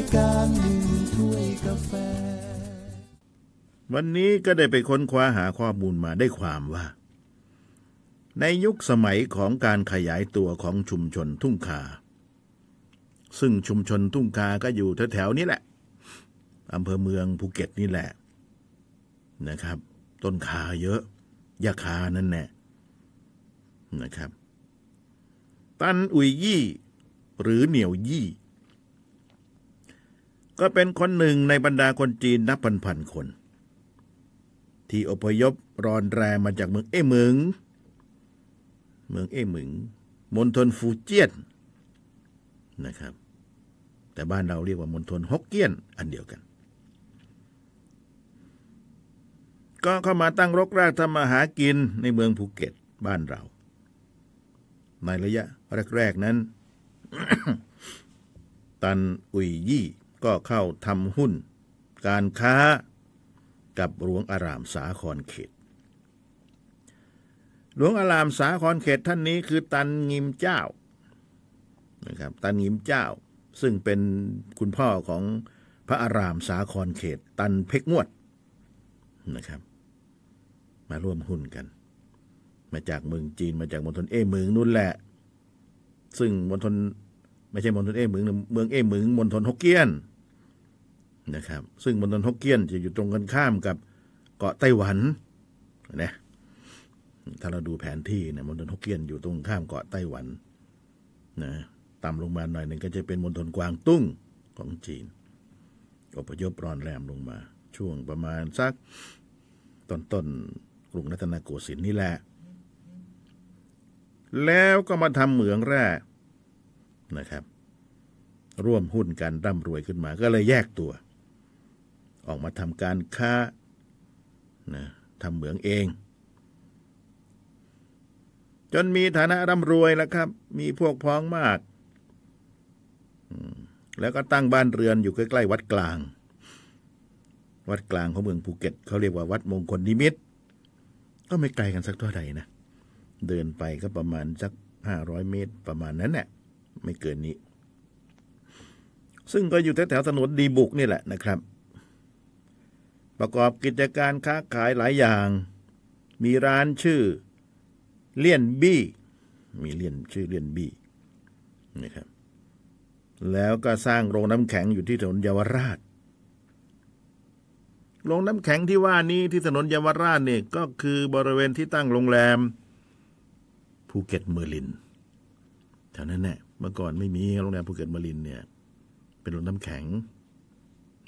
ายการหนึ่งถ้วยกาแฟ วันนี้ก็ได้ไปค้นคว้าหาข้อมูลมาได้ความว่า ในยุคสมัยของการขยายตัวของชุมชนทุ่งคา ซึ่งชุมชนทุ่งคาก็อยู่แถวๆนี้แหละอำเภอเมืองภูเก็ตนี่แหละนะครับ ต้นคาเยอะยาคานั่นแน่นะครับ ตันอุยยี่ หรือเหนียวยี่ ก็เป็นคนหนึ่งในบรรดาคนจีนนับพันๆคน ที่อพยพรอนแรมมาจากเมืองเอ้หมึงเมืองเอ้หมึงมณฑลฟูเจียนนะครับ แต่บ้านเราเรียกว่ามณฑลฮกเกี้ยนอันเดียวกัน ก็เข้ามาตั้งรกรากทำมาหากินในเมืองภูเก็ตบ้านเรา ในระยะแรก ๆ นั้น ตันอุยยี่ ก็เข้าทำหุ้น การค้ากับหลวงอารามสาครเขต หลวงอารามสาครเขตท่านนี้คือตันงิมเจ้านะครับตันงิมเจ้า ซึ่งเป็นคุณพ่อของพระอารามสาครเขต ตันเพกงวดนะครับ มาร่วมหุ้นกัน มาจากเมืองจีนมาจากมณฑลเอ้หมึงนู่นแหละ ซึ่งมณฑลไม่ใช่มณฑลเอ้หมึงเมืองเอ้หมึงมณฑลฮกเกี้ยน นะครับ ซึ่งมณฑลฮกเกี้ยนจะอยู่ตรงกันข้ามกับเกาะไต้หวันนะถ้าเราดูแผนที่เนี่ยมณฑลฮกเกี้ยนอยู่ตรงข้ามเกาะไต้หวันนะต่ำลงมาหน่อยหนึ่งก็จะเป็นมณฑลกวางตุ้งของจีนอพยพรอนแรมลงมา ช่วงประมาณสักต้นต้นกรุงรัตนโกสินทร์นี่แหละ แล้วก็มาทำเหมืองแร่นะครับ ร่วมหุ้นกันร่ำรวยขึ้นมาก็เลยแยกตัว ออกมาทำการค้านะทำเหมืองเอง จนมีฐานะร่ำรวยแล้วครับ มีพวกพ้องมาก แล้วก็ตั้งบ้านเรือนอยู่ใกล้ๆวัดกลาง วัดกลางของเมืองภูเก็ตเขาเรียกว่าวัดมงคลนิมิตรก็ไม่ไกลกันสักเท่าใดนะ เดินไปก็ประมาณสักห้าร้อยเมตรประมาณนั้นแหละไม่เกินนี้ ซึ่งก็อยู่แถวๆถนนดีบุกนี่แหละนะครับ ประกอบกิจการค้าขายหลายอย่าง มีร้านชื่อเลี่ยนบี้มีเลี่ยนชื่อเลี่ยนบี้นะครับแล้วก็สร้างโรงน้ำแข็งอยู่ที่ถนนเยาวราช โรงน้ำแข็งที่ว่านี้ที่ถนนเยาวราชเนี่ยก็คือบริเวณที่ตั้งโรงแรมภูเก็ตเมอร์ลินแถวนั้นแหละเมื่อก่อนไม่มีโรงแรมภูเก็ตเมอร์ลินเนี่ย เป็นโรงน้ำแข็ง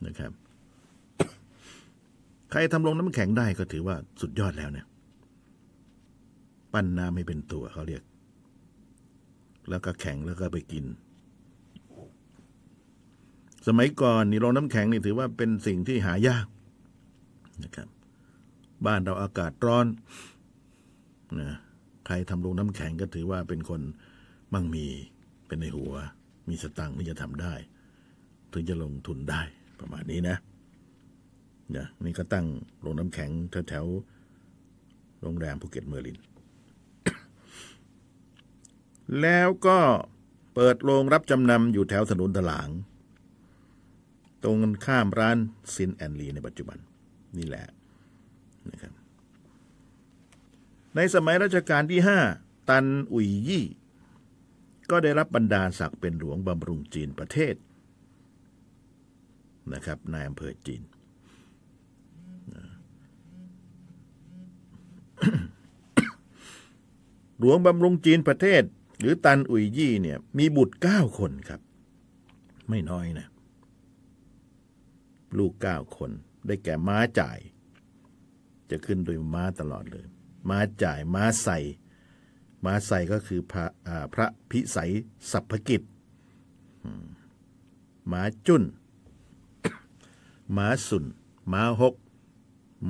นะครับ ใครทำโรงน้ำแข็งได้ก็ถือว่าสุดยอดแล้วเนี่ย ปั้นน้ำให้เป็นตัวเขาเรียก แล้วก็แข็งแล้วก็ไปกิน สมัยก่อนนี่โรงน้ำแข็งนี่ถือว่าเป็นสิ่งที่หายากนะครับ บ้านเราอากาศร้อนนะใครทำโรงน้ำแข็งก็ถือว่าเป็นคนมั่งมีเป็นในหัว มีสตังค์ที่จะทำได้ ถึงจะลงทุนได้ประมาณนี้นะ นะนี่ก็ตั้งโรงน้ำแข็งแถวๆโรงแรมภูเก็ตเมอร์ลิน แล้วก็เปิดโรงรับจำนำอยู่แถวถนนตลาง ตรงข้ามร้านซินแอนลีในปัจจุบันนี่แหละนะครับในสมัยรัชกาลที่ห้าตันอุยยี่ ก็ได้รับบรรดาศักดิ์เป็นหลวงบำรุงจีนประเทศนะครับนายอำเภอจีน หลวงบำรุงจีนประเทศ หรือตันอุยยี่เนี่ย มีบุตรเก้าคนครับ ไม่น้อยนะ ลูกเก้าคน ได้แก่ม้าจ่าย จะขึ้นโดยม้าตลอดเลย ม้าจ่ายม้าใส่ม้าใส่ก็คือพระพระพิสัยสัพพกิจม้าจุนม้าสุนม้าหก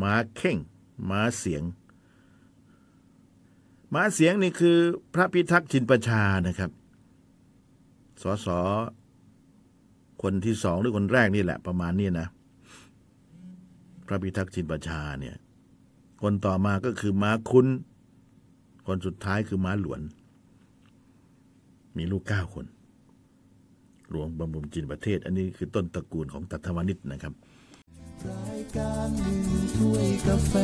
ม้าเข่งม้าเสียง มาเสียงนี่คือพระพิทักษ์ชินประชานะครับ สส คนที่สองหรือคนแรกนี่แหละ ประมาณนี้นะ พระพิทักษ์ชินประชาเนี่ย คนต่อมาก็คือม้าคุ้น คนสุดท้ายคือม้าหลวน มีลูกเก้าคนหลวงบำรุงจินประเทศ อันนี้คือต้นตระกูลของตัทวานิชนะครับรายการหนึ่งถ้วยกาแฟ